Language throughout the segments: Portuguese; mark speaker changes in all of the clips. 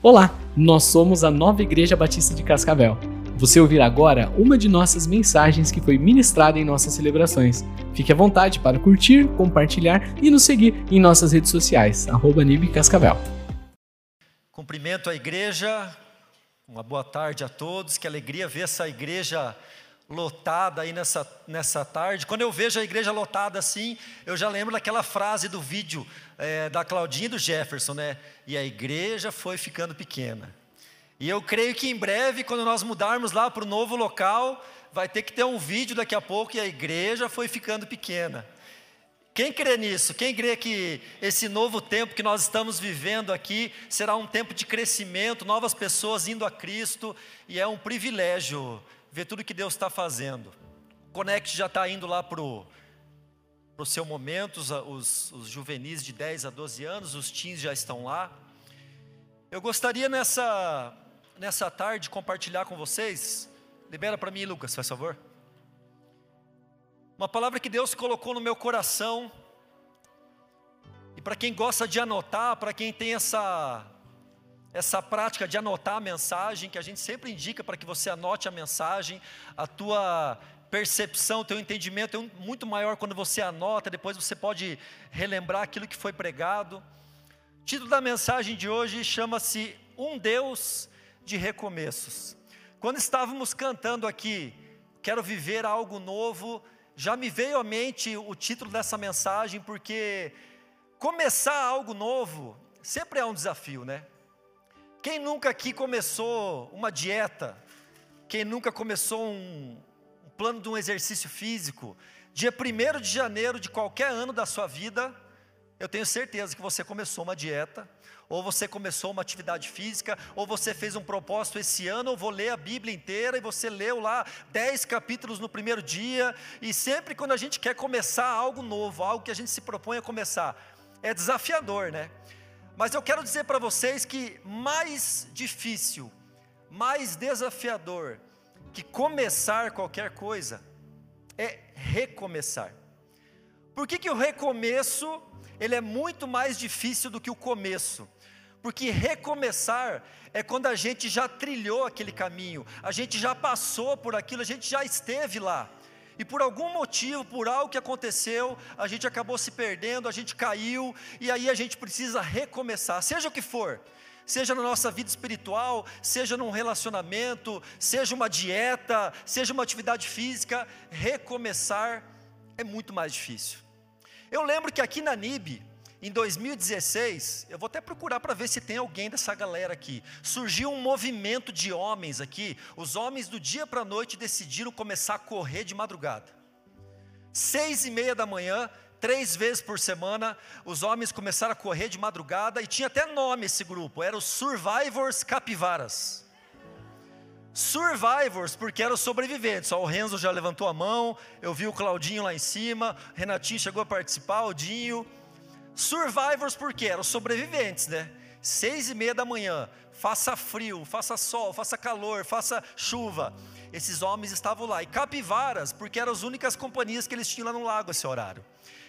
Speaker 1: Olá, nós somos a Nova Igreja Batista de Cascavel. Você ouvirá agora uma de nossas mensagens que foi ministrada em nossas celebrações. Fique à vontade para curtir, compartilhar e nos seguir em nossas redes sociais, arroba Cascavel.
Speaker 2: Cumprimento a igreja, uma boa tarde a todos, que alegria ver essa igreja lotada aí nessa, nessa tarde. Quando eu vejo a igreja lotada assim, eu já lembro daquela frase do vídeo é, da Claudinha e do Jefferson, né? E a igreja foi ficando pequena. E eu creio que em breve, quando nós mudarmos lá para o novo local, vai ter que ter um vídeo daqui a pouco e a igreja foi ficando pequena. Quem crê nisso? Quem crê que esse novo tempo que nós estamos vivendo aqui será um tempo de crescimento, novas pessoas indo a Cristo, e é um privilégio ver tudo que Deus está fazendo. O Connect já está indo lá para o seu momento, os, os, os juvenis de 10 a 12 anos, os teens já estão lá. Eu gostaria nessa, nessa tarde compartilhar com vocês, libera para mim, Lucas, faz favor. Uma palavra que Deus colocou no meu coração, e para quem gosta de anotar, para quem tem essa essa prática de anotar a mensagem, que a gente sempre indica para que você anote a mensagem, a tua percepção, teu entendimento é muito maior quando você anota, depois você pode relembrar aquilo que foi pregado. O título da mensagem de hoje chama-se Um Deus de Recomeços. Quando estávamos cantando aqui, quero viver algo novo, já me veio à mente o título dessa mensagem, porque começar algo novo sempre é um desafio, né? Quem nunca aqui começou uma dieta? Quem nunca começou um, um plano de um exercício físico? Dia 1 de janeiro de qualquer ano da sua vida, eu tenho certeza que você começou uma dieta, ou você começou uma atividade física, ou você fez um propósito esse ano, eu vou ler a Bíblia inteira, e você leu lá dez capítulos no primeiro dia, e sempre quando a gente quer começar algo novo, algo que a gente se propõe a começar, é desafiador, né? Mas eu quero dizer para vocês que mais difícil, mais desafiador que começar qualquer coisa é recomeçar. Por que, que o recomeço ele é muito mais difícil do que o começo? Porque recomeçar é quando a gente já trilhou aquele caminho, a gente já passou por aquilo, a gente já esteve lá e por algum motivo, por algo que aconteceu, a gente acabou se perdendo, a gente caiu, e aí a gente precisa recomeçar, seja o que for, seja na nossa vida espiritual, seja num relacionamento, seja uma dieta, seja uma atividade física, recomeçar é muito mais difícil. Eu lembro que aqui na NIB, em 2016, eu vou até procurar para ver se tem alguém dessa galera aqui. Surgiu um movimento de homens aqui. Os homens do dia para a noite decidiram começar a correr de madrugada. Seis e meia da manhã, três vezes por semana, os homens começaram a correr de madrugada e tinha até nome esse grupo. Era os Survivors Capivaras. Survivors, porque eram sobreviventes. Ó, o Renzo já levantou a mão, eu vi o Claudinho lá em cima, Renatinho chegou a participar, o Dinho. Survivors porque eram sobreviventes, né? Seis e meia da manhã, faça frio, faça sol, faça calor, faça chuva. Esses homens estavam lá. E capivaras, porque eram as únicas companhias que eles tinham lá no lago esse horário.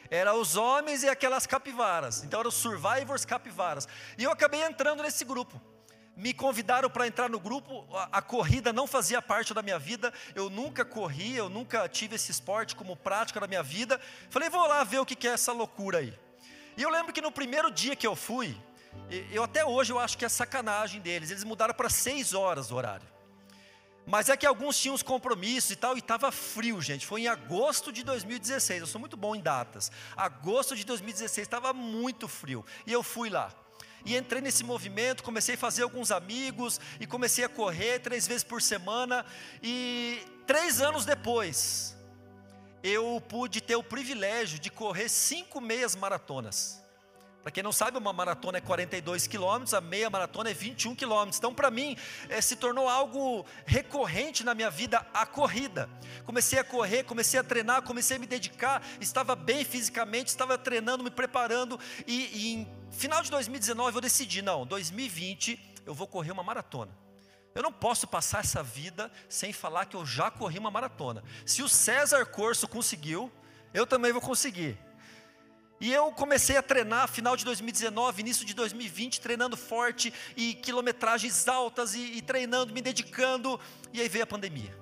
Speaker 2: Eram os homens e aquelas capivaras. Então eram survivors capivaras. E eu acabei entrando nesse grupo. Me convidaram para entrar no grupo, a, a, corrida não fazia parte da minha vida, eu nunca corri, eu nunca tive esse esporte como prática da minha vida. Falei, vou lá ver o que é essa loucura aí. E eu lembro que no primeiro dia que eu fui, eu até hoje eu acho que é sacanagem deles, eles mudaram para seis horas o horário. Mas é que alguns tinham os compromissos e tal, e estava frio, gente. Foi em agosto de 2016. Eu sou muito bom em datas. Agosto de 2016 estava muito frio. E eu fui lá. E entrei nesse movimento, comecei a fazer alguns amigos, e comecei a correr três vezes por semana. E três anos depois, eu pude ter o privilégio de correr cinco meias maratonas. Para quem não sabe, uma maratona é 42 quilômetros, a meia maratona é 21 quilômetros. Então, para mim, é, se tornou algo recorrente na minha vida a corrida. Comecei a correr, comecei a treinar, comecei a me dedicar, estava bem fisicamente, estava treinando, me preparando. E, e em final de 2019 eu decidi: não, 2020 eu vou correr uma maratona. Eu não posso passar essa vida sem falar que eu já corri uma maratona. Se o César Corso conseguiu, eu também vou conseguir. E eu comecei a treinar final de 2019, início de 2020, treinando forte e quilometragens altas e, e treinando, me dedicando. E aí veio a pandemia.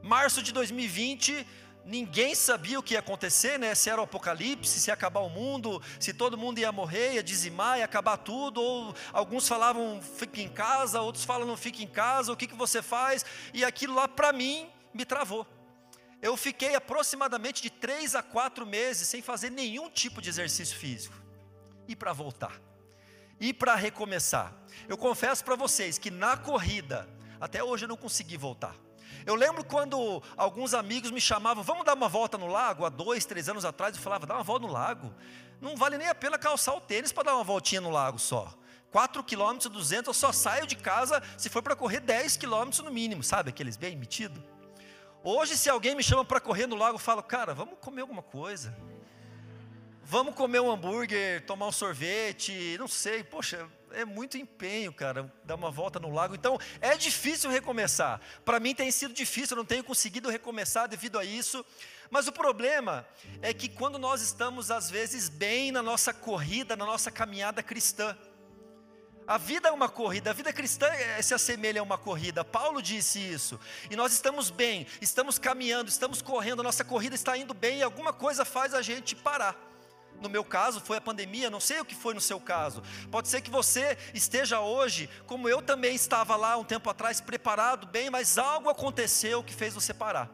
Speaker 2: Março de 2020, ninguém sabia o que ia acontecer, né? Se era o apocalipse, se ia acabar o mundo, se todo mundo ia morrer, ia dizimar, ia acabar tudo, ou alguns falavam fique em casa, outros falam não fique em casa, o que, que você faz? E aquilo lá para mim me travou. Eu fiquei aproximadamente de três a quatro meses sem fazer nenhum tipo de exercício físico. E para voltar? E para recomeçar? Eu confesso para vocês que na corrida, até hoje eu não consegui voltar. Eu lembro quando alguns amigos me chamavam, vamos dar uma volta no lago, há dois, três anos atrás, eu falava, dá uma volta no lago. Não vale nem a pena calçar o tênis para dar uma voltinha no lago só. 4 km 200, eu só saio de casa se for para correr 10 km no mínimo, sabe aqueles bem metidos? Hoje, se alguém me chama para correr no lago, eu falo, cara, vamos comer alguma coisa. Vamos comer um hambúrguer, tomar um sorvete, não sei, poxa, é muito empenho, cara, dar uma volta no lago. Então, é difícil recomeçar. Para mim tem sido difícil, eu não tenho conseguido recomeçar devido a isso. Mas o problema é que quando nós estamos, às vezes, bem na nossa corrida, na nossa caminhada cristã, a vida é uma corrida, a vida cristã é, se assemelha a uma corrida. Paulo disse isso. E nós estamos bem, estamos caminhando, estamos correndo, a nossa corrida está indo bem e alguma coisa faz a gente parar. No meu caso foi a pandemia, não sei o que foi no seu caso. Pode ser que você esteja hoje, como eu também estava lá um tempo atrás, preparado bem, mas algo aconteceu que fez você parar.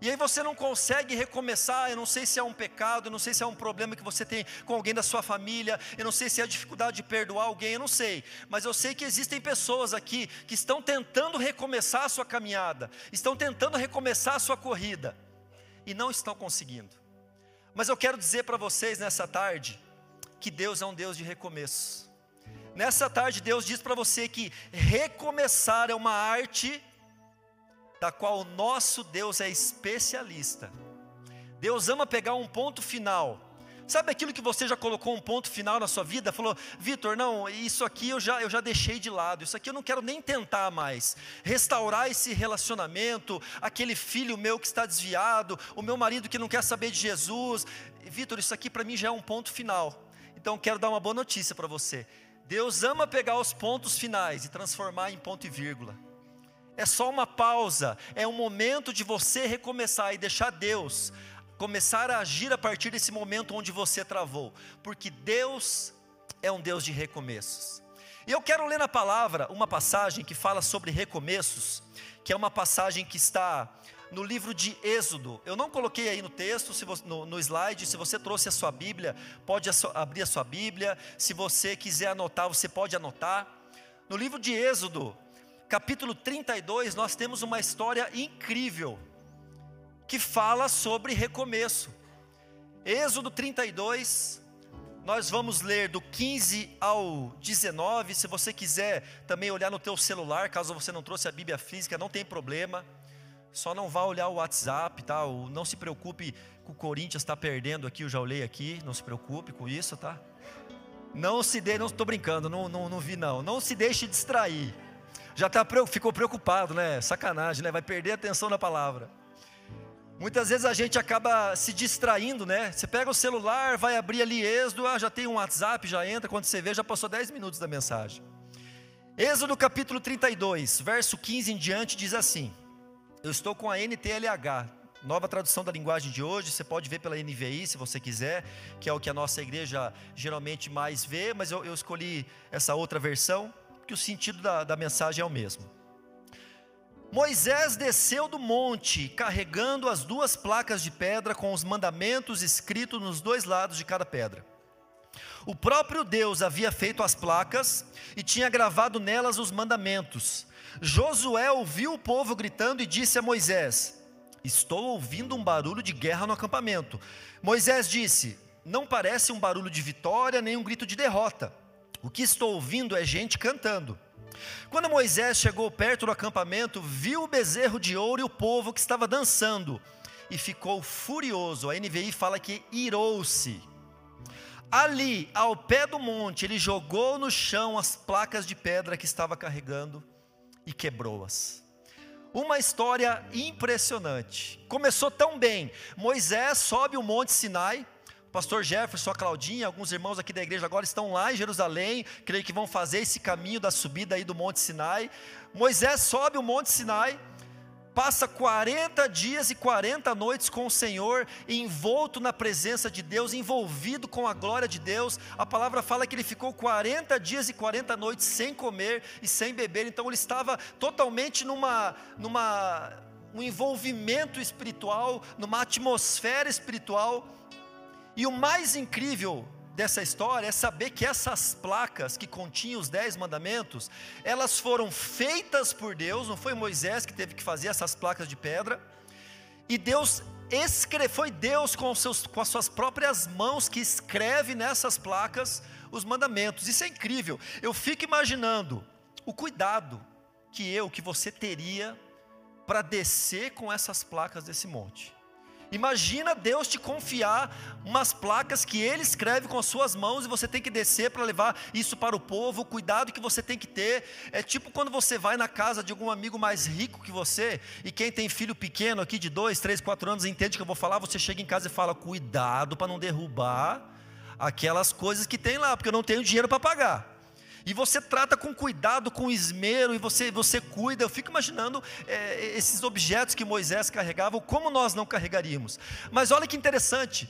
Speaker 2: E aí você não consegue recomeçar, eu não sei se é um pecado, eu não sei se é um problema que você tem com alguém da sua família, eu não sei se é a dificuldade de perdoar alguém, eu não sei. Mas eu sei que existem pessoas aqui que estão tentando recomeçar a sua caminhada, estão tentando recomeçar a sua corrida e não estão conseguindo. Mas eu quero dizer para vocês nessa tarde que Deus é um Deus de recomeço. Nessa tarde, Deus diz para você que recomeçar é uma arte da qual o nosso Deus é especialista. Deus ama pegar um ponto final. Sabe aquilo que você já colocou um ponto final na sua vida? Falou, Vitor, não, isso aqui eu já, eu já deixei de lado, isso aqui eu não quero nem tentar mais. Restaurar esse relacionamento, aquele filho meu que está desviado, o meu marido que não quer saber de Jesus. Vitor, isso aqui para mim já é um ponto final. Então quero dar uma boa notícia para você. Deus ama pegar os pontos finais e transformar em ponto e vírgula. É só uma pausa, é um momento de você recomeçar e deixar Deus começar a agir a partir desse momento onde você travou, porque Deus é um Deus de recomeços. E eu quero ler na palavra uma passagem que fala sobre recomeços, que é uma passagem que está no livro de Êxodo. Eu não coloquei aí no texto, você, no, no, slide, se você trouxe a sua Bíblia, pode abrir a sua Bíblia. Se você quiser anotar, você pode anotar. No livro de Êxodo, capítulo 32, nós temos uma história incrível que fala sobre recomeço. Êxodo 32, nós vamos ler do 15 ao 19. Se você quiser também olhar no teu celular, caso você não trouxe a Bíblia física, não tem problema. Só não vá olhar o WhatsApp, tá? Não se preocupe com o Corinthians está perdendo aqui, eu já olhei aqui, não se preocupe com isso, tá? Não se dê, não estou brincando, não, não, não vi não. Não se deixe distrair. Já tá, ficou preocupado, né? Sacanagem, né? Vai perder a atenção na palavra. Muitas vezes a gente acaba se distraindo, né? Você pega o celular, vai abrir ali Êxodo, ah, já tem um WhatsApp, já entra, quando você vê, já passou 10 minutos da mensagem. Êxodo capítulo 32, verso 15 em diante, diz assim: Eu estou com a NTLH, nova tradução da linguagem de hoje, você pode ver pela NVI se você quiser, que é o que a nossa igreja geralmente mais vê, mas eu, eu escolhi essa outra versão, que o sentido da, da mensagem é o mesmo. Moisés desceu do monte, carregando as duas placas de pedra com os mandamentos escritos nos dois lados de cada pedra. O próprio Deus havia feito as placas e tinha gravado nelas os mandamentos. Josué ouviu o povo gritando e disse a Moisés: Estou ouvindo um barulho de guerra no acampamento. Moisés disse: Não parece um barulho de vitória nem um grito de derrota. O que estou ouvindo é gente cantando. Quando Moisés chegou perto do acampamento, viu o bezerro de ouro e o povo que estava dançando e ficou furioso. A NVI fala que irou-se. Ali, ao pé do monte, ele jogou no chão as placas de pedra que estava carregando e quebrou-as. Uma história impressionante. Começou tão bem. Moisés sobe o monte Sinai, pastor Jefferson, a Claudinha, alguns irmãos aqui da igreja agora estão lá em Jerusalém, creio que vão fazer esse caminho da subida aí do Monte Sinai. Moisés sobe o Monte Sinai, passa 40 dias e 40 noites com o Senhor, envolto na presença de Deus, envolvido com a glória de Deus. A palavra fala que ele ficou 40 dias e 40 noites sem comer e sem beber, então ele estava totalmente numa, numa um envolvimento espiritual, numa atmosfera espiritual. E o mais incrível dessa história é saber que essas placas que continham os dez mandamentos, elas foram feitas por Deus, não foi Moisés que teve que fazer essas placas de pedra, e Deus escreve, foi Deus com, seus, com as suas próprias mãos que escreve nessas placas os mandamentos. Isso é incrível. Eu fico imaginando o cuidado que eu, que você teria para descer com essas placas desse monte. Imagina Deus te confiar umas placas que Ele escreve com as suas mãos e você tem que descer para levar isso para o povo. O cuidado que você tem que ter é tipo quando você vai na casa de algum amigo mais rico que você e quem tem filho pequeno aqui de dois, três, quatro anos entende que eu vou falar. Você chega em casa e fala: cuidado para não derrubar aquelas coisas que tem lá, porque eu não tenho dinheiro para pagar. E você trata com cuidado, com esmero, e você, você cuida. Eu fico imaginando é, esses objetos que Moisés carregava, como nós não carregaríamos. Mas olha que interessante.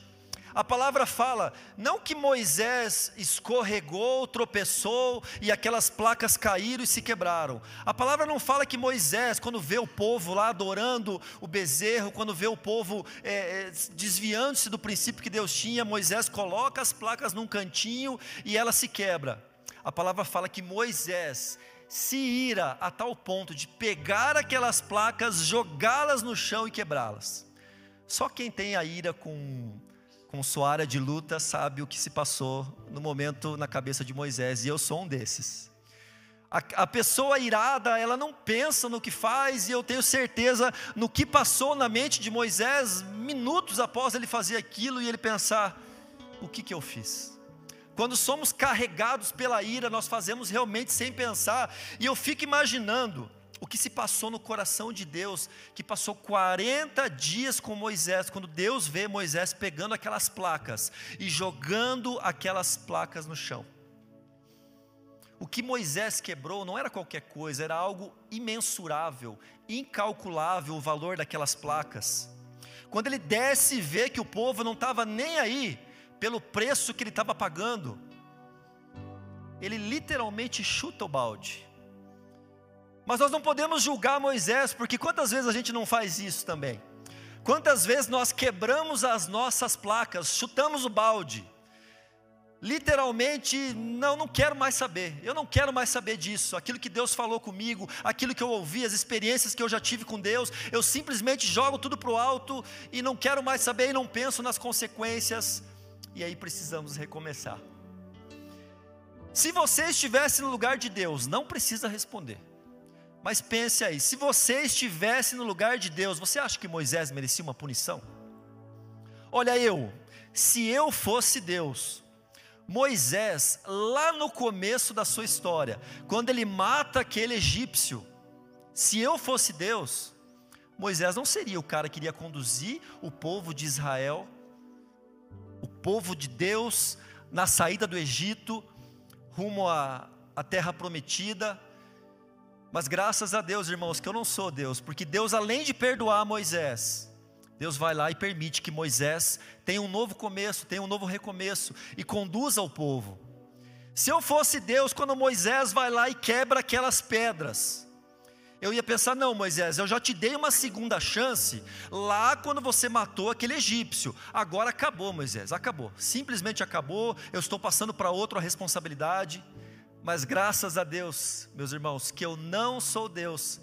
Speaker 2: A palavra fala, não que Moisés escorregou, tropeçou e aquelas placas caíram e se quebraram. A palavra não fala que Moisés, quando vê o povo lá adorando o bezerro, quando vê o povo é, é, desviando-se do princípio que Deus tinha, Moisés coloca as placas num cantinho e ela se quebra a palavra fala que Moisés se ira a tal ponto de pegar aquelas placas, jogá-las no chão e quebrá-las. Só quem tem a ira com, com sua área de luta sabe o que se passou no momento na cabeça de Moisés, e eu sou um desses. A, a, pessoa irada, ela não pensa no que faz, e eu tenho certeza no que passou na mente de Moisés minutos após ele fazer aquilo e ele pensar: o que, que eu fiz? Quando somos carregados pela ira, nós fazemos realmente sem pensar. E eu fico imaginando o que se passou no coração de Deus, que passou 40 dias com Moisés, quando Deus vê Moisés pegando aquelas placas e jogando aquelas placas no chão. O que Moisés quebrou não era qualquer coisa, era algo imensurável, incalculável o valor daquelas placas. Quando ele desce e vê que o povo não estava nem aí, pelo preço que ele estava pagando, ele literalmente chuta o balde. Mas nós não podemos julgar Moisés, porque quantas vezes a gente não faz isso também? Quantas vezes nós quebramos as nossas placas, chutamos o balde, literalmente, não, não quero mais saber, eu não quero mais saber disso, aquilo que Deus falou comigo, aquilo que eu ouvi, as experiências que eu já tive com Deus, eu simplesmente jogo tudo para o alto e não quero mais saber e não penso nas consequências e aí precisamos recomeçar. Se você estivesse no lugar de Deus, não precisa responder. Mas pense aí, se você estivesse no lugar de Deus, você acha que Moisés merecia uma punição? Olha eu, se eu fosse Deus, Moisés, lá no começo da sua história, quando ele mata aquele egípcio, se eu fosse Deus, Moisés não seria o cara que iria conduzir o povo de Israel o povo de Deus na saída do Egito, rumo à, à terra prometida. Mas graças a Deus, irmãos, que eu não sou Deus, porque Deus, além de perdoar Moisés, Deus vai lá e permite que Moisés tenha um novo começo, tenha um novo recomeço e conduza o povo. Se eu fosse Deus, quando Moisés vai lá e quebra aquelas pedras, eu ia pensar: não, Moisés, eu já te dei uma segunda chance lá quando você matou aquele egípcio. Agora acabou, Moisés, acabou. Simplesmente acabou. Eu estou passando para outro a responsabilidade. Mas graças a Deus, meus irmãos, que eu não sou Deus.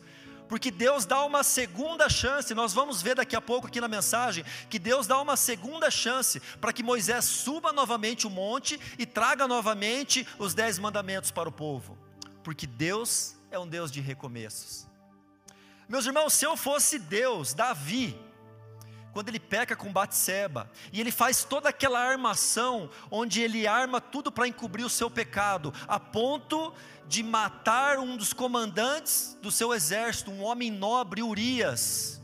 Speaker 2: Porque Deus dá uma segunda chance, nós vamos ver daqui a pouco aqui na mensagem, que Deus dá uma segunda chance para que Moisés suba novamente o monte e traga novamente os dez mandamentos para o povo. Porque Deus é um Deus de recomeços. Meus irmãos, se eu fosse Deus, Davi, quando ele peca com Batseba, e ele faz toda aquela armação, onde ele arma tudo para encobrir o seu pecado, a ponto de matar um dos comandantes do seu exército, um homem nobre, Urias.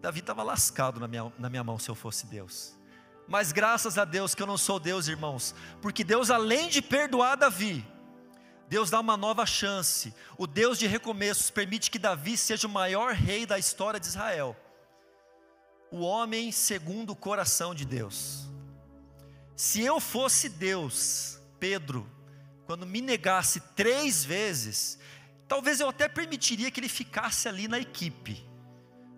Speaker 2: Davi estava lascado na minha, na minha mão se eu fosse Deus. Mas graças a Deus que eu não sou Deus, irmãos, porque Deus, além de perdoar Davi, Deus dá uma nova chance. O Deus de recomeços permite que Davi seja o maior rei da história de Israel. O homem segundo o coração de Deus. Se eu fosse Deus, Pedro, quando me negasse três vezes, talvez eu até permitiria que ele ficasse ali na equipe.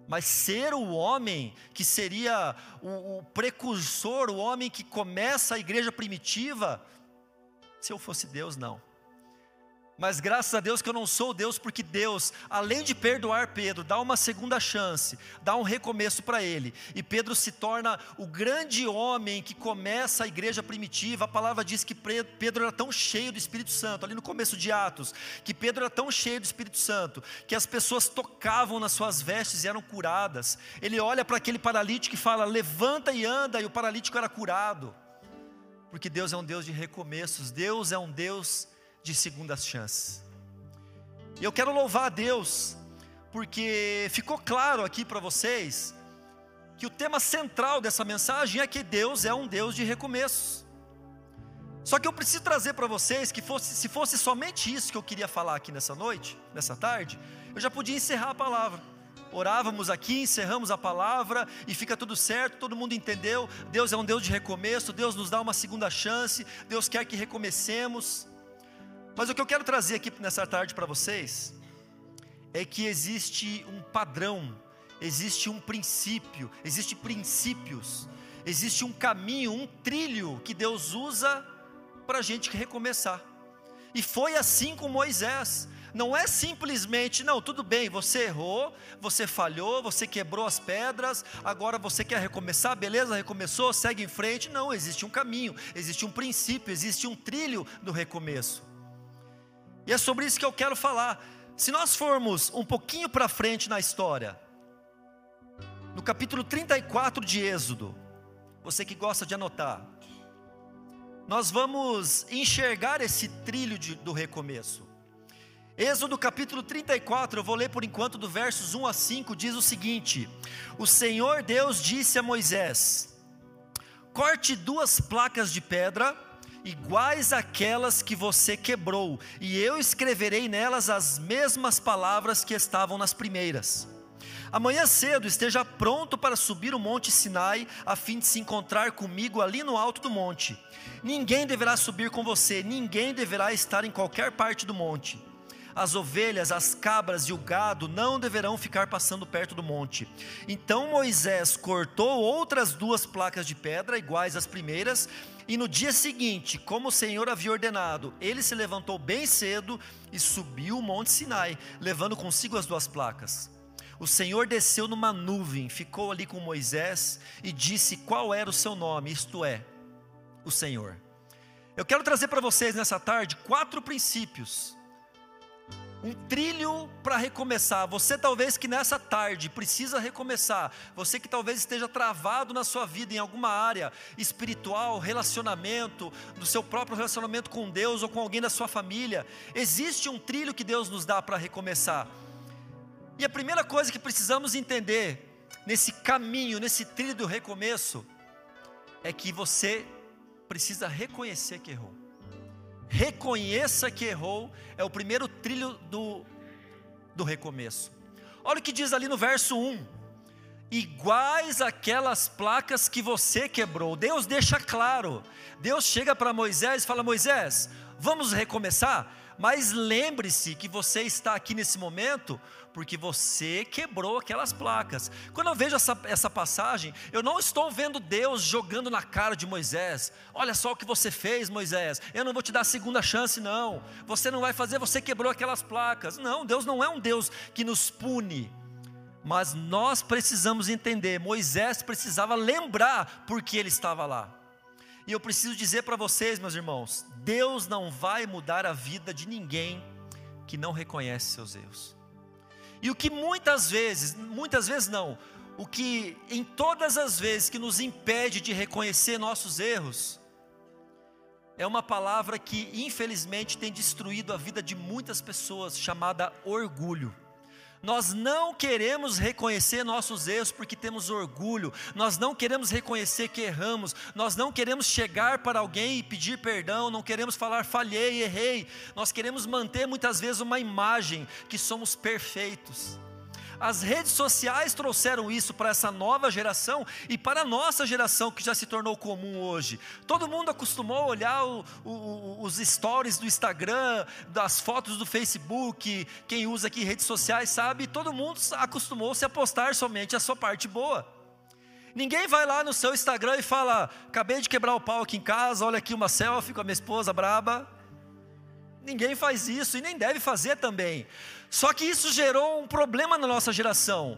Speaker 2: Mas ser o homem que seria o, o, precursor, o homem que começa a igreja primitiva, se eu fosse Deus, não. Mas graças a Deus que eu não sou Deus, porque Deus, além de perdoar Pedro, dá uma segunda chance, dá um recomeço para ele. E Pedro se torna o grande homem que começa a igreja primitiva. A palavra diz que Pedro era tão cheio do Espírito Santo, ali no começo de Atos, que Pedro era tão cheio do Espírito Santo, que as pessoas tocavam nas suas vestes e eram curadas. Ele olha para aquele paralítico e fala: Levanta e anda, e o paralítico era curado. Porque Deus é um Deus de recomeços, Deus é um Deus de segundas chances. E eu quero louvar a Deus, porque ficou claro aqui para vocês que o tema central dessa mensagem é que Deus é um Deus de recomeços. Só que eu preciso trazer para vocês que fosse, se fosse somente isso que eu queria falar aqui nessa noite, nessa tarde, eu já podia encerrar a palavra. Orávamos aqui, encerramos a palavra e fica tudo certo, todo mundo entendeu. Deus é um Deus de recomeço, Deus nos dá uma segunda chance, Deus quer que recomecemos. Mas o que eu quero trazer aqui nessa tarde para vocês é que existe um padrão, existe um princípio, existe princípios, existe um caminho, um trilho que Deus usa para a gente recomeçar. E foi assim com Moisés. Não é simplesmente, não, tudo bem, você errou, você falhou, você quebrou as pedras, agora você quer recomeçar, beleza, recomeçou, segue em frente. Não, existe um caminho, existe um princípio, existe um trilho do recomeço. E é sobre isso que eu quero falar. Se nós formos um pouquinho para frente na história, no capítulo 34 de Êxodo, você que gosta de anotar, nós vamos enxergar esse trilho de, do recomeço. Êxodo capítulo 34, eu vou ler por enquanto do versos 1 a 5, diz o seguinte: O Senhor Deus disse a Moisés: Corte duas placas de pedra iguais àquelas que você quebrou, e eu escreverei nelas as mesmas palavras que estavam nas primeiras. Amanhã cedo esteja pronto para subir o monte Sinai, a fim de se encontrar comigo ali no alto do monte. Ninguém deverá subir com você, ninguém deverá estar em qualquer parte do monte as ovelhas, as cabras e o gado não deverão ficar passando perto do monte. Então Moisés cortou outras duas placas de pedra, iguais às primeiras, e no dia seguinte, como o Senhor havia ordenado, ele se levantou bem cedo e subiu o monte Sinai, levando consigo as duas placas. O Senhor desceu numa nuvem, ficou ali com Moisés e disse qual era o seu nome, isto é, o Senhor. Eu quero trazer para vocês nessa tarde quatro princípios um trilho para recomeçar. Você talvez que nessa tarde precisa recomeçar. Você que talvez esteja travado na sua vida em alguma área espiritual, relacionamento, do seu próprio relacionamento com Deus ou com alguém da sua família. Existe um trilho que Deus nos dá para recomeçar. E a primeira coisa que precisamos entender nesse caminho, nesse trilho do recomeço, é que você precisa reconhecer que errou reconheça que errou, é o primeiro trilho do, do recomeço. Olha o que diz ali no verso 1: iguais aquelas placas que você quebrou. Deus deixa claro. Deus chega para Moisés e fala: Moisés, vamos recomeçar? Mas lembre-se que você está aqui nesse momento porque você quebrou aquelas placas. Quando eu vejo essa, essa passagem, eu não estou vendo Deus jogando na cara de Moisés: olha só o que você fez, Moisés, eu não vou te dar segunda chance, não. Você não vai fazer, você quebrou aquelas placas. Não, Deus não é um Deus que nos pune. Mas nós precisamos entender, Moisés precisava lembrar porque ele estava lá. E eu preciso dizer para vocês, meus irmãos, Deus não vai mudar a vida de ninguém que não reconhece seus erros. E o que muitas vezes, muitas vezes não, o que em todas as vezes que nos impede de reconhecer nossos erros, é uma palavra que infelizmente tem destruído a vida de muitas pessoas, chamada orgulho. Nós não queremos reconhecer nossos erros porque temos orgulho, nós não queremos reconhecer que erramos, nós não queremos chegar para alguém e pedir perdão, não queremos falar falhei, errei, nós queremos manter muitas vezes uma imagem que somos perfeitos. As redes sociais trouxeram isso para essa nova geração e para a nossa geração que já se tornou comum hoje. Todo mundo acostumou a olhar o, o, os stories do Instagram, das fotos do Facebook. Quem usa aqui redes sociais sabe, todo mundo acostumou-se a postar somente a sua parte boa. Ninguém vai lá no seu Instagram e fala: acabei de quebrar o pau aqui em casa, olha aqui uma selfie com a minha esposa braba. Ninguém faz isso e nem deve fazer também. Só que isso gerou um problema na nossa geração.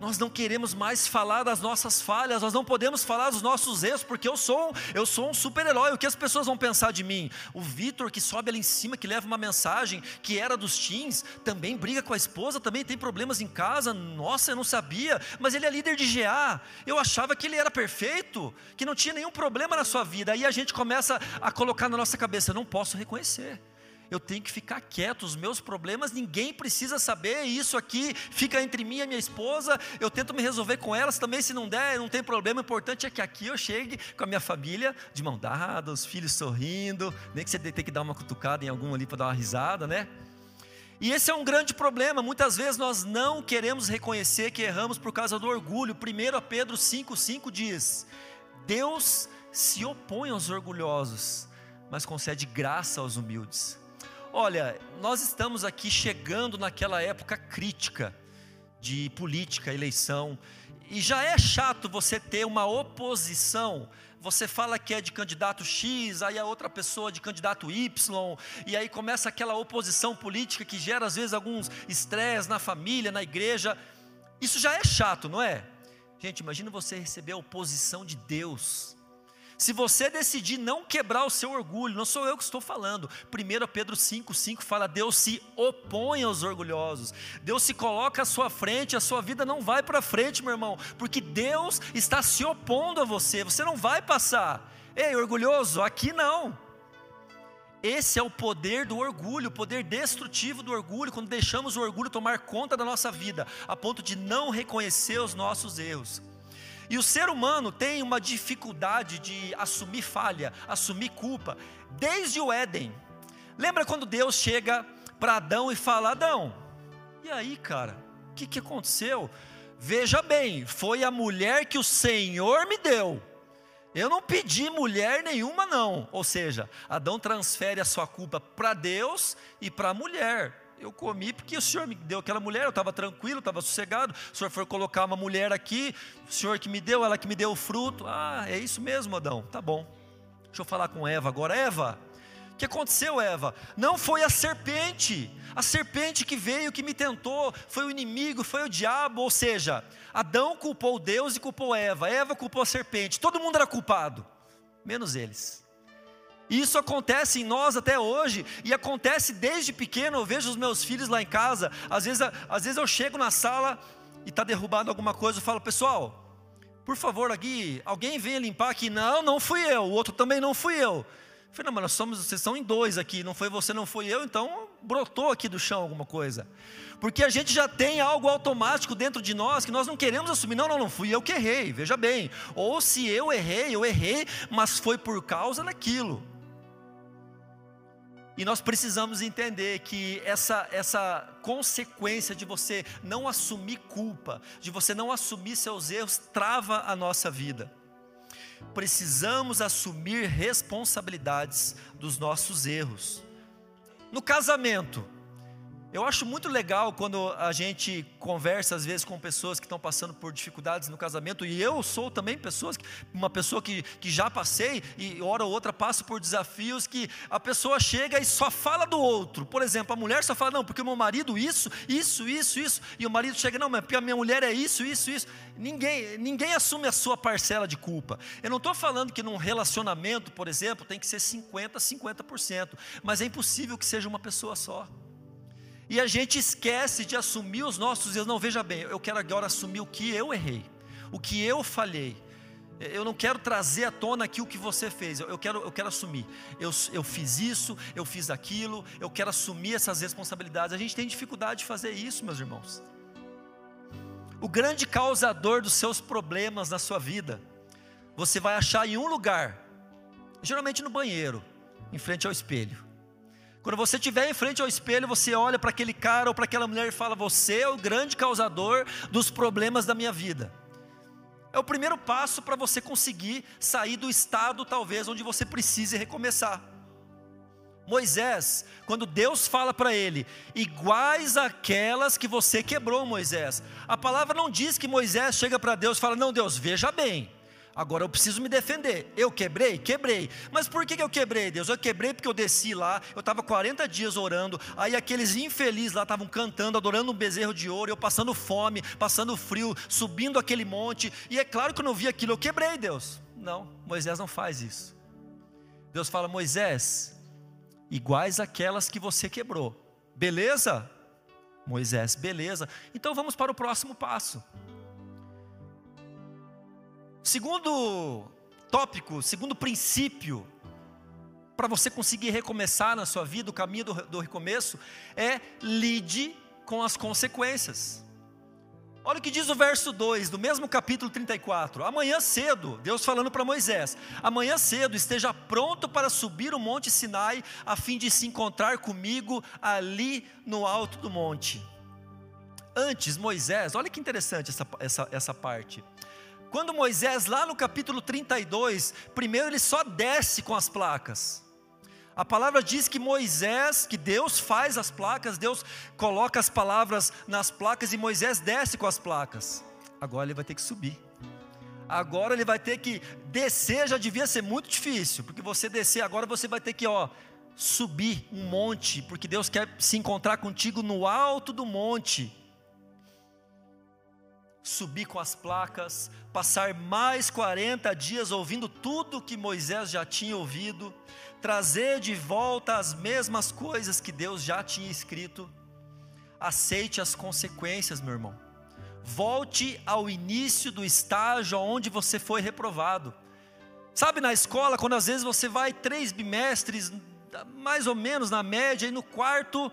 Speaker 2: Nós não queremos mais falar das nossas falhas, nós não podemos falar dos nossos erros, porque eu sou, eu sou um super-herói. O que as pessoas vão pensar de mim? O Vitor que sobe ali em cima, que leva uma mensagem que era dos teens, também briga com a esposa, também tem problemas em casa. Nossa, eu não sabia, mas ele é líder de GA. Eu achava que ele era perfeito, que não tinha nenhum problema na sua vida. Aí a gente começa a colocar na nossa cabeça: eu não posso reconhecer eu tenho que ficar quieto, os meus problemas ninguém precisa saber, isso aqui fica entre mim e minha esposa, eu tento me resolver com elas também, se não der, não tem problema, o importante é que aqui eu chegue com a minha família, de mão dada, os filhos sorrindo, nem que você tenha que dar uma cutucada em algum ali para dar uma risada, né? E esse é um grande problema, muitas vezes nós não queremos reconhecer que erramos por causa do orgulho, 1 Pedro 5,5 diz, Deus se opõe aos orgulhosos, mas concede graça aos humildes. Olha, nós estamos aqui chegando naquela época crítica de política, eleição, e já é chato você ter uma oposição. Você fala que é de candidato X, aí a outra pessoa de candidato Y, e aí começa aquela oposição política que gera às vezes alguns estresses na família, na igreja. Isso já é chato, não é? Gente, imagina você receber a oposição de Deus. Se você decidir não quebrar o seu orgulho, não sou eu que estou falando. 1 Pedro 5,5 fala: Deus se opõe aos orgulhosos. Deus se coloca à sua frente, a sua vida não vai para frente, meu irmão, porque Deus está se opondo a você. Você não vai passar. Ei, orgulhoso, aqui não. Esse é o poder do orgulho, o poder destrutivo do orgulho, quando deixamos o orgulho tomar conta da nossa vida, a ponto de não reconhecer os nossos erros. E o ser humano tem uma dificuldade de assumir falha, assumir culpa, desde o Éden. Lembra quando Deus chega para Adão e fala: Adão, e aí, cara, o que, que aconteceu? Veja bem, foi a mulher que o Senhor me deu. Eu não pedi mulher nenhuma, não. Ou seja, Adão transfere a sua culpa para Deus e para a mulher eu comi porque o Senhor me deu aquela mulher, eu estava tranquilo, estava sossegado. O Senhor foi colocar uma mulher aqui, o Senhor que me deu, ela que me deu o fruto. Ah, é isso mesmo, Adão, tá bom. Deixa eu falar com Eva agora. Eva, o que aconteceu, Eva? Não foi a serpente, a serpente que veio, que me tentou, foi o inimigo, foi o diabo. Ou seja, Adão culpou Deus e culpou Eva, Eva culpou a serpente, todo mundo era culpado, menos eles. Isso acontece em nós até hoje, e acontece desde pequeno. Eu vejo os meus filhos lá em casa. Às vezes, às vezes eu chego na sala e está derrubado alguma coisa. Eu falo, pessoal, por favor, aqui, alguém venha limpar aqui. Não, não fui eu. O outro também não fui eu. Eu falei, não, mas nós somos, vocês são em dois aqui. Não foi você, não foi eu. Então brotou aqui do chão alguma coisa. Porque a gente já tem algo automático dentro de nós que nós não queremos assumir. Não, não, não fui eu que errei. Veja bem. Ou se eu errei, eu errei, mas foi por causa daquilo. E nós precisamos entender que essa, essa consequência de você não assumir culpa, de você não assumir seus erros, trava a nossa vida. Precisamos assumir responsabilidades dos nossos erros. No casamento, eu acho muito legal quando a gente conversa às vezes com pessoas que estão passando por dificuldades no casamento, e eu sou também pessoas, uma pessoa que, que já passei, e hora ou outra passo por desafios que a pessoa chega e só fala do outro. Por exemplo, a mulher só fala, não, porque o meu marido isso, isso, isso, isso, e o marido chega, não, mas porque a minha mulher é isso, isso, isso. Ninguém, ninguém assume a sua parcela de culpa. Eu não estou falando que num relacionamento, por exemplo, tem que ser 50%, 50%, mas é impossível que seja uma pessoa só. E a gente esquece de assumir os nossos erros. Não, veja bem, eu quero agora assumir o que eu errei, o que eu falhei. Eu não quero trazer à tona aqui o que você fez, eu quero, eu quero assumir. Eu, eu fiz isso, eu fiz aquilo, eu quero assumir essas responsabilidades. A gente tem dificuldade de fazer isso, meus irmãos. O grande causador dos seus problemas na sua vida, você vai achar em um lugar, geralmente no banheiro, em frente ao espelho. Quando você estiver em frente ao espelho, você olha para aquele cara ou para aquela mulher e fala: Você é o grande causador dos problemas da minha vida. É o primeiro passo para você conseguir sair do estado, talvez, onde você precise recomeçar. Moisés, quando Deus fala para ele, iguais àquelas que você quebrou, Moisés. A palavra não diz que Moisés chega para Deus e fala: Não, Deus, veja bem, Agora eu preciso me defender. Eu quebrei? Quebrei. Mas por que eu quebrei, Deus? Eu quebrei porque eu desci lá, eu estava 40 dias orando, aí aqueles infelizes lá estavam cantando, adorando um bezerro de ouro, eu passando fome, passando frio, subindo aquele monte, e é claro que eu não vi aquilo, eu quebrei, Deus. Não, Moisés não faz isso. Deus fala: Moisés, iguais aquelas que você quebrou. Beleza? Moisés, beleza. Então vamos para o próximo passo. Segundo tópico, segundo princípio, para você conseguir recomeçar na sua vida, o caminho do, do recomeço, é lide com as consequências. Olha o que diz o verso 2 do mesmo capítulo 34. Amanhã cedo, Deus falando para Moisés: Amanhã cedo esteja pronto para subir o monte Sinai, a fim de se encontrar comigo ali no alto do monte. Antes, Moisés, olha que interessante essa, essa, essa parte. Quando Moisés, lá no capítulo 32, primeiro ele só desce com as placas. A palavra diz que Moisés, que Deus faz as placas, Deus coloca as palavras nas placas e Moisés desce com as placas. Agora ele vai ter que subir. Agora ele vai ter que descer, já devia ser muito difícil, porque você descer agora você vai ter que, ó, subir um monte, porque Deus quer se encontrar contigo no alto do monte subir com as placas, passar mais 40 dias ouvindo tudo que Moisés já tinha ouvido, trazer de volta as mesmas coisas que Deus já tinha escrito. Aceite as consequências, meu irmão. Volte ao início do estágio onde você foi reprovado. Sabe, na escola, quando às vezes você vai três bimestres, mais ou menos na média, e no quarto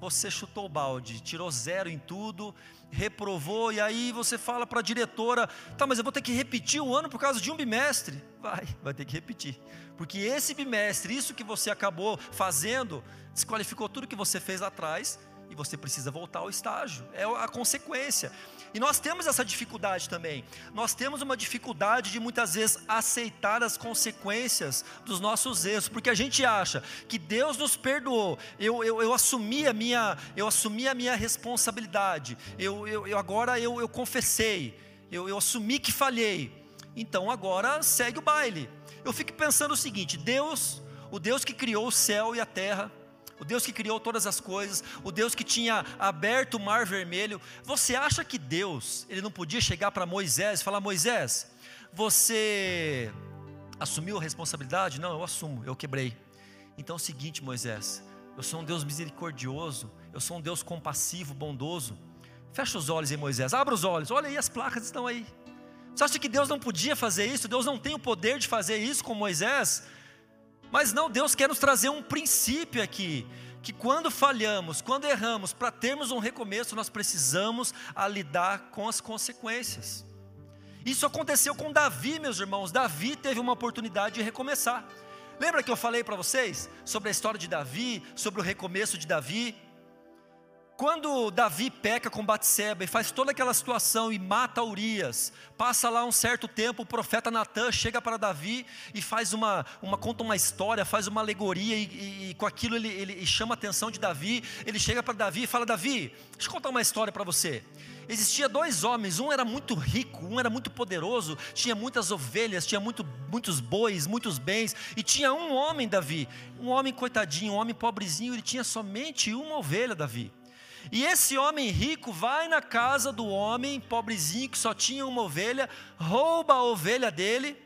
Speaker 2: você chutou o balde, tirou zero em tudo, reprovou, e aí você fala para a diretora: tá, mas eu vou ter que repetir o ano por causa de um bimestre. Vai, vai ter que repetir, porque esse bimestre, isso que você acabou fazendo, desqualificou tudo que você fez lá atrás, e você precisa voltar ao estágio, é a consequência. E nós temos essa dificuldade também. Nós temos uma dificuldade de muitas vezes aceitar as consequências dos nossos erros, porque a gente acha que Deus nos perdoou. Eu, eu, eu assumi a minha, eu assumi a minha responsabilidade. Eu, eu, eu agora eu, eu confessei. Eu, eu assumi que falhei. Então agora segue o baile. Eu fico pensando o seguinte: Deus, o Deus que criou o céu e a terra, o Deus que criou todas as coisas, o Deus que tinha aberto o mar vermelho. Você acha que Deus, ele não podia chegar para Moisés e falar: Moisés, você assumiu a responsabilidade? Não, eu assumo, eu quebrei. Então é o seguinte, Moisés, eu sou um Deus misericordioso, eu sou um Deus compassivo, bondoso. Fecha os olhos aí, Moisés, abra os olhos, olha aí, as placas estão aí. Você acha que Deus não podia fazer isso? Deus não tem o poder de fazer isso com Moisés? Mas não, Deus quer nos trazer um princípio aqui, que quando falhamos, quando erramos, para termos um recomeço, nós precisamos a lidar com as consequências. Isso aconteceu com Davi, meus irmãos. Davi teve uma oportunidade de recomeçar. Lembra que eu falei para vocês sobre a história de Davi, sobre o recomeço de Davi? Quando Davi peca com Batseba e faz toda aquela situação e mata Urias, passa lá um certo tempo, o profeta Natan chega para Davi e faz uma, uma conta uma história, faz uma alegoria e, e, e com aquilo ele, ele chama a atenção de Davi. Ele chega para Davi e fala: Davi, deixa eu contar uma história para você. Existia dois homens, um era muito rico, um era muito poderoso, tinha muitas ovelhas, tinha muito, muitos bois, muitos bens, e tinha um homem, Davi, um homem coitadinho, um homem pobrezinho, ele tinha somente uma ovelha, Davi. E esse homem rico vai na casa do homem pobrezinho que só tinha uma ovelha, rouba a ovelha dele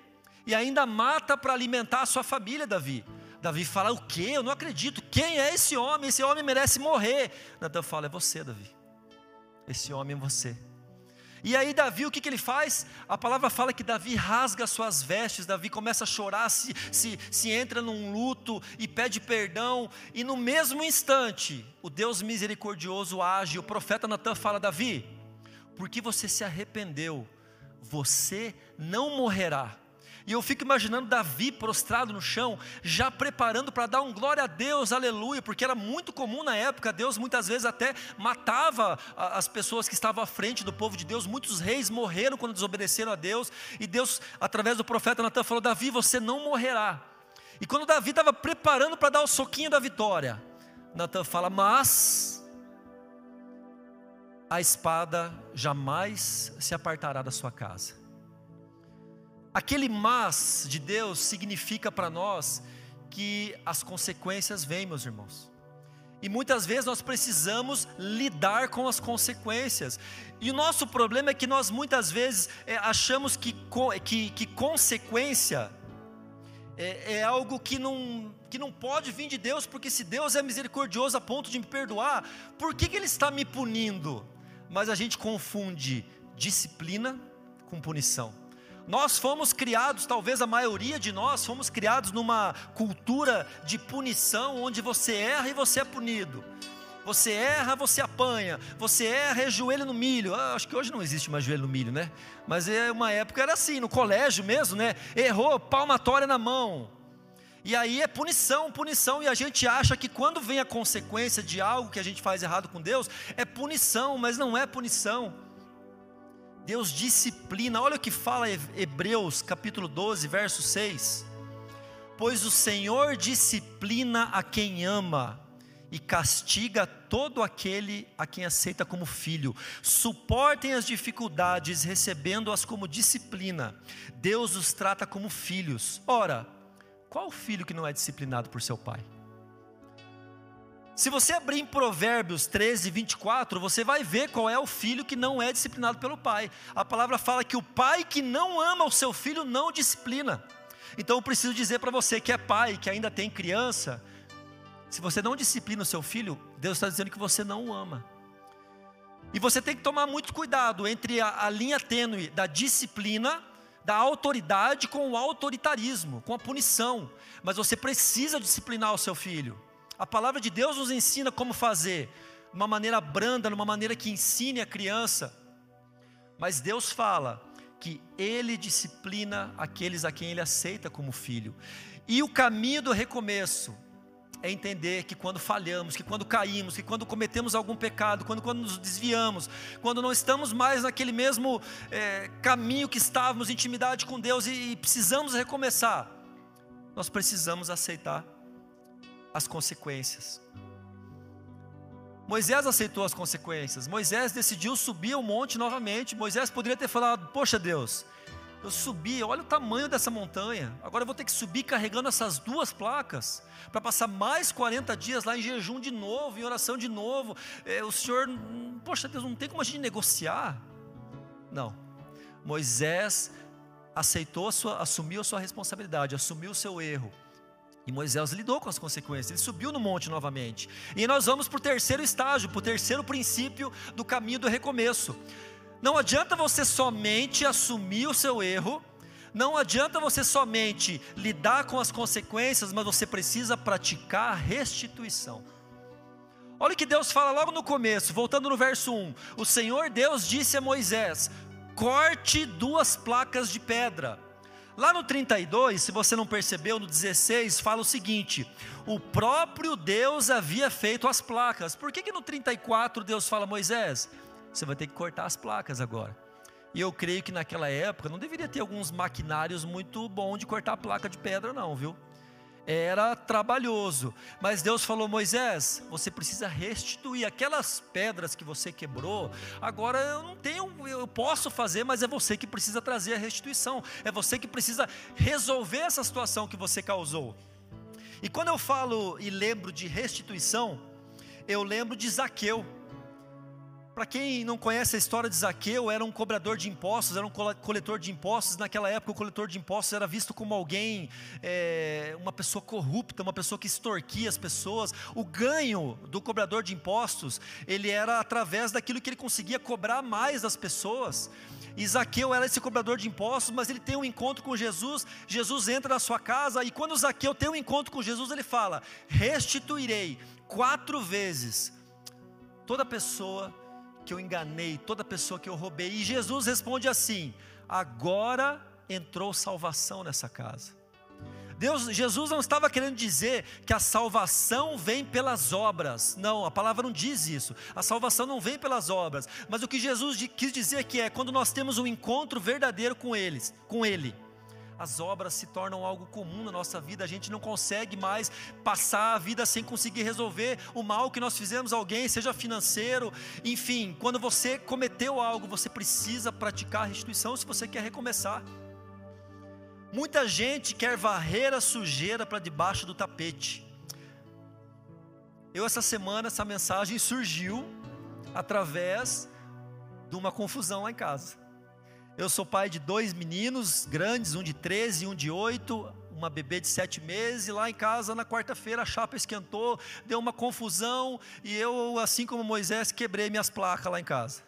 Speaker 2: e ainda mata para alimentar a sua família, Davi. Davi fala: O que? Eu não acredito. Quem é esse homem? Esse homem merece morrer. Natan fala: É você, Davi. Esse homem é você. E aí, Davi, o que, que ele faz? A palavra fala que Davi rasga suas vestes, Davi começa a chorar, se, se, se entra num luto e pede perdão, e no mesmo instante, o Deus misericordioso age. O profeta Natan fala: Davi, porque você se arrependeu, você não morrerá e eu fico imaginando Davi prostrado no chão, já preparando para dar um glória a Deus, aleluia, porque era muito comum na época, Deus muitas vezes até matava as pessoas que estavam à frente do povo de Deus. Muitos reis morreram quando desobedeceram a Deus, e Deus, através do profeta Natan, falou: Davi, você não morrerá. E quando Davi estava preparando para dar o soquinho da vitória, Natan fala: Mas a espada jamais se apartará da sua casa. Aquele mas de Deus significa para nós que as consequências vêm, meus irmãos. E muitas vezes nós precisamos lidar com as consequências. E o nosso problema é que nós muitas vezes é, achamos que, que, que consequência é, é, algo que não, que não pode vir de Deus, porque se Deus é misericordioso a ponto de me perdoar, por que, que Ele está me punindo? Mas a gente confunde disciplina com punição. Nós fomos criados, talvez a maioria de nós fomos criados numa cultura de punição, onde você erra e você é punido. Você erra, você apanha. Você erra, é joelho no milho. Ah, acho que hoje não existe mais joelho no milho, né? Mas é uma época era assim, no colégio mesmo, né? Errou, palmatória na mão. E aí é punição, punição, e a gente acha que quando vem a consequência de algo que a gente faz errado com Deus, é punição, mas não é punição. Deus disciplina. Olha o que fala Hebreus capítulo 12, verso 6. Pois o Senhor disciplina a quem ama e castiga todo aquele a quem aceita como filho. Suportem as dificuldades, recebendo-as como disciplina. Deus os trata como filhos. Ora, qual filho que não é disciplinado por seu pai? Se você abrir em Provérbios 13, 24, você vai ver qual é o filho que não é disciplinado pelo pai. A palavra fala que o pai que não ama o seu filho não disciplina. Então eu preciso dizer para você que é pai, que ainda tem criança, se você não disciplina o seu filho, Deus está dizendo que você não o ama. E você tem que tomar muito cuidado entre a, a linha tênue da disciplina, da autoridade com o autoritarismo, com a punição. Mas você precisa disciplinar o seu filho. A palavra de Deus nos ensina como fazer, de uma maneira branda, numa maneira que ensine a criança. Mas Deus fala que Ele disciplina aqueles a quem Ele aceita como filho. E o caminho do recomeço é entender que quando falhamos, que quando caímos, que quando cometemos algum pecado, quando, quando nos desviamos, quando não estamos mais naquele mesmo é, caminho que estávamos, intimidade com Deus e, e precisamos recomeçar, nós precisamos aceitar as consequências. Moisés aceitou as consequências. Moisés decidiu subir ao monte novamente. Moisés poderia ter falado: Poxa Deus, eu subi, olha o tamanho dessa montanha. Agora eu vou ter que subir carregando essas duas placas para passar mais 40 dias lá em jejum de novo, em oração de novo. É, o Senhor, poxa Deus, não tem como a gente negociar. Não. Moisés aceitou, a sua, assumiu a sua responsabilidade, assumiu o seu erro e Moisés lidou com as consequências, ele subiu no monte novamente. E nós vamos para o terceiro estágio, para o terceiro princípio do caminho do recomeço. Não adianta você somente assumir o seu erro, não adianta você somente lidar com as consequências, mas você precisa praticar a restituição. Olha o que Deus fala logo no começo, voltando no verso 1: O Senhor Deus disse a Moisés: corte duas placas de pedra Lá no 32, se você não percebeu, no 16 fala o seguinte: o próprio Deus havia feito as placas. Por que, que no 34 Deus fala, Moisés, você vai ter que cortar as placas agora? E eu creio que naquela época não deveria ter alguns maquinários muito bons de cortar placa de pedra, não, viu? Era trabalhoso. Mas Deus falou: Moisés, você precisa restituir aquelas pedras que você quebrou. Agora eu não tenho, eu posso fazer, mas é você que precisa trazer a restituição. É você que precisa resolver essa situação que você causou. E quando eu falo e lembro de restituição, eu lembro de Zaqueu. Para quem não conhece a história de Zaqueu, era um cobrador de impostos, era um coletor de impostos. Naquela época, o coletor de impostos era visto como alguém, é, uma pessoa corrupta, uma pessoa que extorquia as pessoas. O ganho do cobrador de impostos, ele era através daquilo que ele conseguia cobrar mais das pessoas. E Zaqueu era esse cobrador de impostos, mas ele tem um encontro com Jesus. Jesus entra na sua casa e quando Zaqueu tem um encontro com Jesus, ele fala: Restituirei quatro vezes toda pessoa que eu enganei, toda pessoa que eu roubei. E Jesus responde assim: agora entrou salvação nessa casa. Deus, Jesus não estava querendo dizer que a salvação vem pelas obras. Não, a palavra não diz isso. A salvação não vem pelas obras. Mas o que Jesus quis dizer que é quando nós temos um encontro verdadeiro com eles, com Ele as obras se tornam algo comum na nossa vida, a gente não consegue mais passar a vida sem conseguir resolver o mal que nós fizemos a alguém, seja financeiro, enfim, quando você cometeu algo, você precisa praticar a restituição se você quer recomeçar. Muita gente quer varrer a sujeira para debaixo do tapete. Eu, essa semana, essa mensagem surgiu através de uma confusão lá em casa. Eu sou pai de dois meninos grandes, um de 13 e um de 8, uma bebê de sete meses, e lá em casa, na quarta-feira, a chapa esquentou, deu uma confusão, e eu, assim como Moisés, quebrei minhas placas lá em casa.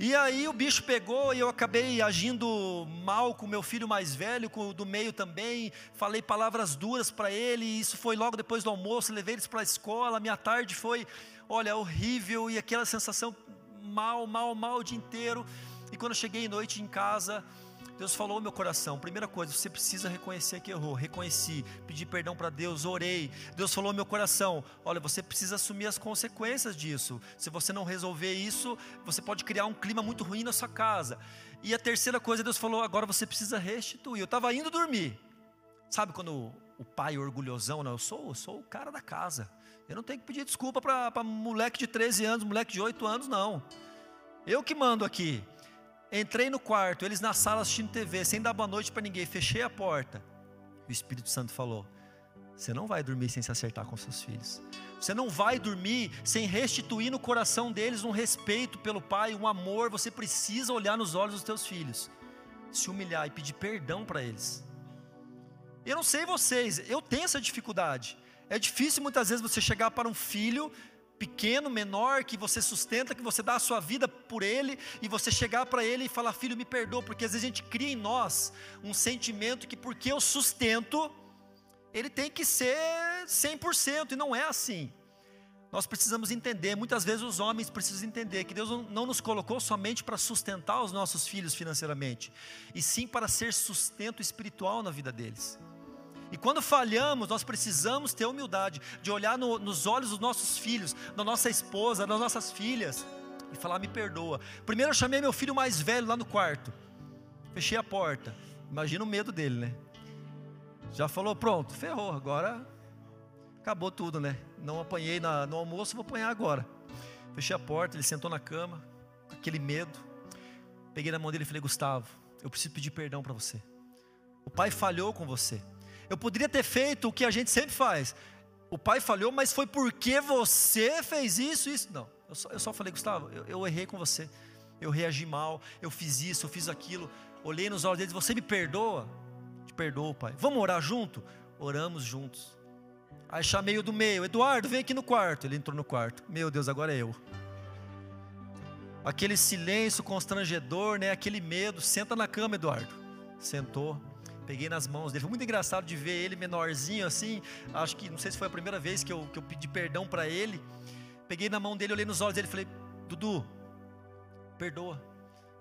Speaker 2: E aí o bicho pegou e eu acabei agindo mal com meu filho mais velho, com o do meio também. Falei palavras duras para ele. Isso foi logo depois do almoço. Levei eles para a escola. Minha tarde foi, olha, horrível e aquela sensação mal, mal, mal o dia inteiro. E quando eu cheguei noite em casa, Deus falou no meu coração: primeira coisa, você precisa reconhecer que errou. Reconheci, pedi perdão para Deus, orei. Deus falou no meu coração: olha, você precisa assumir as consequências disso. Se você não resolver isso, você pode criar um clima muito ruim na sua casa. E a terceira coisa, Deus falou: agora você precisa restituir. Eu estava indo dormir. Sabe quando o pai orgulhosão, não, eu sou, eu sou o cara da casa. Eu não tenho que pedir desculpa para moleque de 13 anos, moleque de 8 anos, não. Eu que mando aqui. Entrei no quarto, eles na sala assistindo TV, sem dar boa noite para ninguém, fechei a porta. O Espírito Santo falou: Você não vai dormir sem se acertar com seus filhos. Você não vai dormir sem restituir no coração deles um respeito pelo pai, um amor. Você precisa olhar nos olhos dos teus filhos, se humilhar e pedir perdão para eles. Eu não sei vocês, eu tenho essa dificuldade. É difícil muitas vezes você chegar para um filho pequeno, menor, que você sustenta, que você dá a sua vida por ele, e você chegar para ele e falar: Filho, me perdoa, porque às vezes a gente cria em nós um sentimento que porque eu sustento, ele tem que ser 100%, e não é assim. Nós precisamos entender, muitas vezes os homens precisam entender que Deus não nos colocou somente para sustentar os nossos filhos financeiramente, e sim para ser sustento espiritual na vida deles. E quando falhamos, nós precisamos ter humildade de olhar no, nos olhos dos nossos filhos, da nossa esposa, das nossas filhas e falar: me perdoa. Primeiro eu chamei meu filho mais velho lá no quarto, fechei a porta. Imagina o medo dele, né? Já falou: pronto, ferrou, agora acabou tudo, né? Não apanhei na, no almoço, vou apanhar agora. Fechei a porta, ele sentou na cama, aquele medo. Peguei na mão dele e falei: Gustavo, eu preciso pedir perdão para você. O pai falhou com você. Eu poderia ter feito o que a gente sempre faz. O pai falhou, mas foi porque você fez isso, isso. Não, eu só, eu só falei, Gustavo, eu, eu errei com você. Eu reagi mal, eu fiz isso, eu fiz aquilo. Olhei nos olhos deles, você me perdoa? Te perdoo, pai. Vamos orar junto? Oramos juntos. Aí chamei o do meio, Eduardo, vem aqui no quarto. Ele entrou no quarto. Meu Deus, agora é eu. Aquele silêncio constrangedor, né? Aquele medo. Senta na cama, Eduardo. Sentou. Peguei nas mãos dele. Foi muito engraçado de ver ele menorzinho assim. Acho que não sei se foi a primeira vez que eu, que eu pedi perdão para ele. Peguei na mão dele, olhei nos olhos dele e falei: Dudu, perdoa,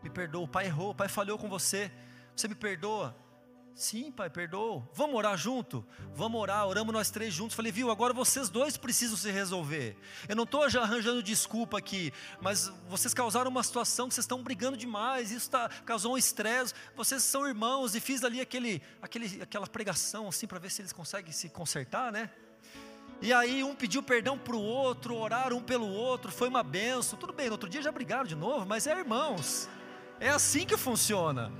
Speaker 2: me perdoa. O pai errou, o pai falhou com você. Você me perdoa? Sim, pai, perdoa. Vamos orar junto? Vamos orar, oramos nós três juntos. Falei, viu, agora vocês dois precisam se resolver. Eu não estou arranjando desculpa aqui, mas vocês causaram uma situação que vocês estão brigando demais, isso tá, causou um estresse. Vocês são irmãos, e fiz ali aquele, aquele, aquela pregação assim para ver se eles conseguem se consertar, né? E aí um pediu perdão para o outro, oraram um pelo outro, foi uma benção. Tudo bem, no outro dia já brigaram de novo, mas é irmãos. É assim que funciona.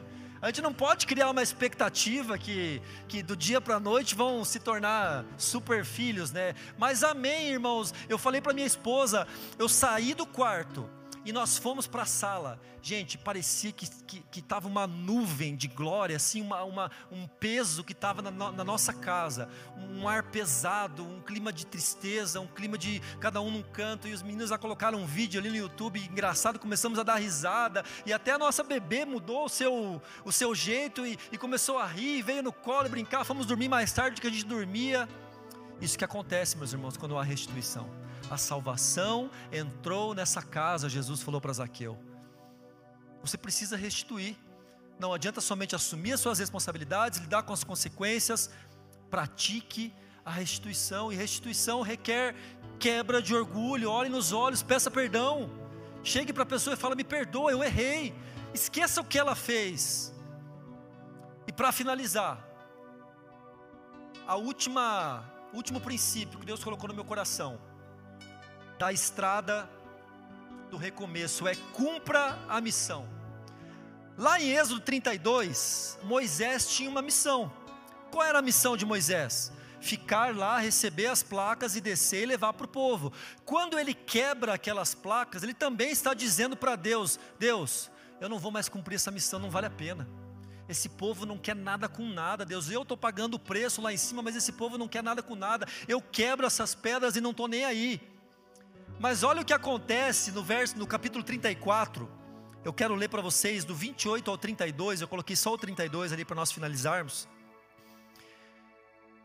Speaker 2: A gente não pode criar uma expectativa que, que do dia para a noite vão se tornar super filhos, né? Mas amém, irmãos. Eu falei para minha esposa, eu saí do quarto e nós fomos para a sala. Gente, parecia que estava que, que tava uma nuvem de glória, assim, uma, uma um peso que estava na, na, nossa casa. Um ar pesado, um clima de tristeza, um clima de cada um num canto. E os meninos já colocaram um vídeo ali no YouTube, engraçado, começamos a dar risada. E até a nossa bebê mudou o seu, o seu jeito e, e começou a rir, veio no colo brincar. Fomos dormir mais tarde do que a gente dormia. Isso que acontece, meus irmãos, quando há restituição a salvação entrou nessa casa, Jesus falou para Zaqueu. Você precisa restituir. Não adianta somente assumir as suas responsabilidades, lidar com as consequências, pratique a restituição, e restituição requer quebra de orgulho, olhe nos olhos, peça perdão. Chegue para a pessoa e fala: Me perdoa, eu errei. Esqueça o que ela fez. E para finalizar, a última, último princípio que Deus colocou no meu coração da estrada do recomeço, é cumpra a missão. Lá em Êxodo 32, Moisés tinha uma missão. Qual era a missão de Moisés? Ficar lá, receber as placas e descer e levar para o povo. Quando ele quebra aquelas placas, ele também está dizendo para Deus: Deus, eu não vou mais cumprir essa missão, não vale a pena. Esse povo não quer nada com nada, Deus. Eu estou pagando o preço lá em cima, mas esse povo não quer nada com nada. Eu quebro essas pedras e não estou nem aí. Mas olha o que acontece no verso no capítulo 34. Eu quero ler para vocês do 28 ao 32, eu coloquei só o 32 ali para nós finalizarmos.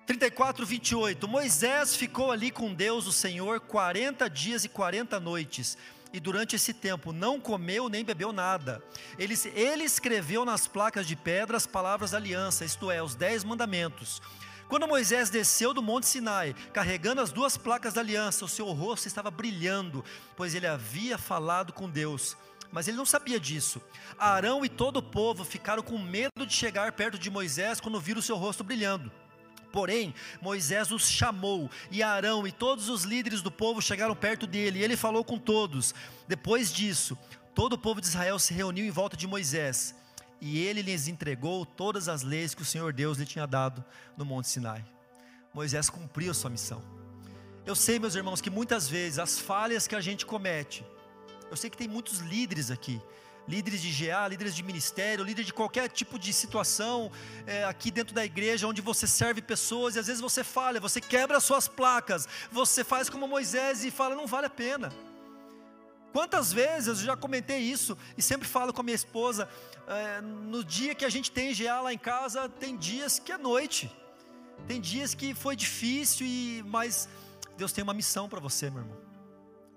Speaker 2: 34, 28. Moisés ficou ali com Deus, o Senhor, 40 dias e 40 noites. E durante esse tempo não comeu nem bebeu nada. Ele, ele escreveu nas placas de pedra as palavras da aliança, isto é, os dez mandamentos. Quando Moisés desceu do Monte Sinai, carregando as duas placas da aliança, o seu rosto estava brilhando, pois ele havia falado com Deus. Mas ele não sabia disso. Arão e todo o povo ficaram com medo de chegar perto de Moisés quando viram o seu rosto brilhando. Porém, Moisés os chamou, e Arão e todos os líderes do povo chegaram perto dele, e ele falou com todos. Depois disso, todo o povo de Israel se reuniu em volta de Moisés e ele lhes entregou todas as leis que o Senhor Deus lhe tinha dado no Monte Sinai. Moisés cumpriu a sua missão. Eu sei, meus irmãos, que muitas vezes as falhas que a gente comete, eu sei que tem muitos líderes aqui, líderes de GA, líderes de ministério, líder de qualquer tipo de situação é, aqui dentro da igreja, onde você serve pessoas e às vezes você falha, você quebra as suas placas, você faz como Moisés e fala, não vale a pena. Quantas vezes eu já comentei isso e sempre falo com a minha esposa, é, no dia que a gente tem GA lá em casa, tem dias que é noite, tem dias que foi difícil, e mas Deus tem uma missão para você, meu irmão.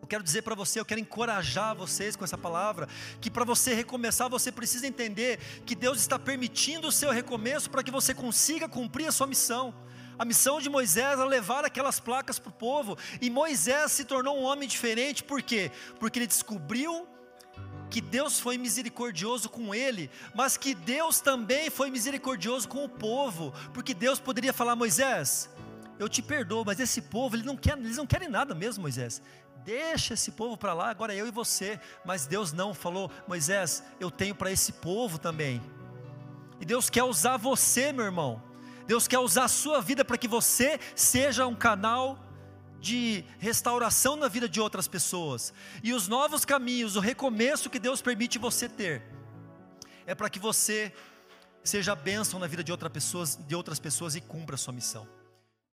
Speaker 2: Eu quero dizer para você, eu quero encorajar vocês com essa palavra, que para você recomeçar, você precisa entender que Deus está permitindo o seu recomeço para que você consiga cumprir a sua missão. A missão de Moisés era levar aquelas placas para o povo, e Moisés se tornou um homem diferente, por quê? Porque ele descobriu que Deus foi misericordioso com ele, mas que Deus também foi misericordioso com o povo, porque Deus poderia falar: Moisés, eu te perdoo, mas esse povo, eles não querem, eles não querem nada mesmo, Moisés. Deixa esse povo para lá, agora é eu e você. Mas Deus não falou, Moisés, eu tenho para esse povo também. E Deus quer usar você, meu irmão. Deus quer usar a sua vida para que você seja um canal de restauração na vida de outras pessoas. E os novos caminhos, o recomeço que Deus permite você ter, é para que você seja bênção na vida de, outra pessoas, de outras pessoas e cumpra a sua missão.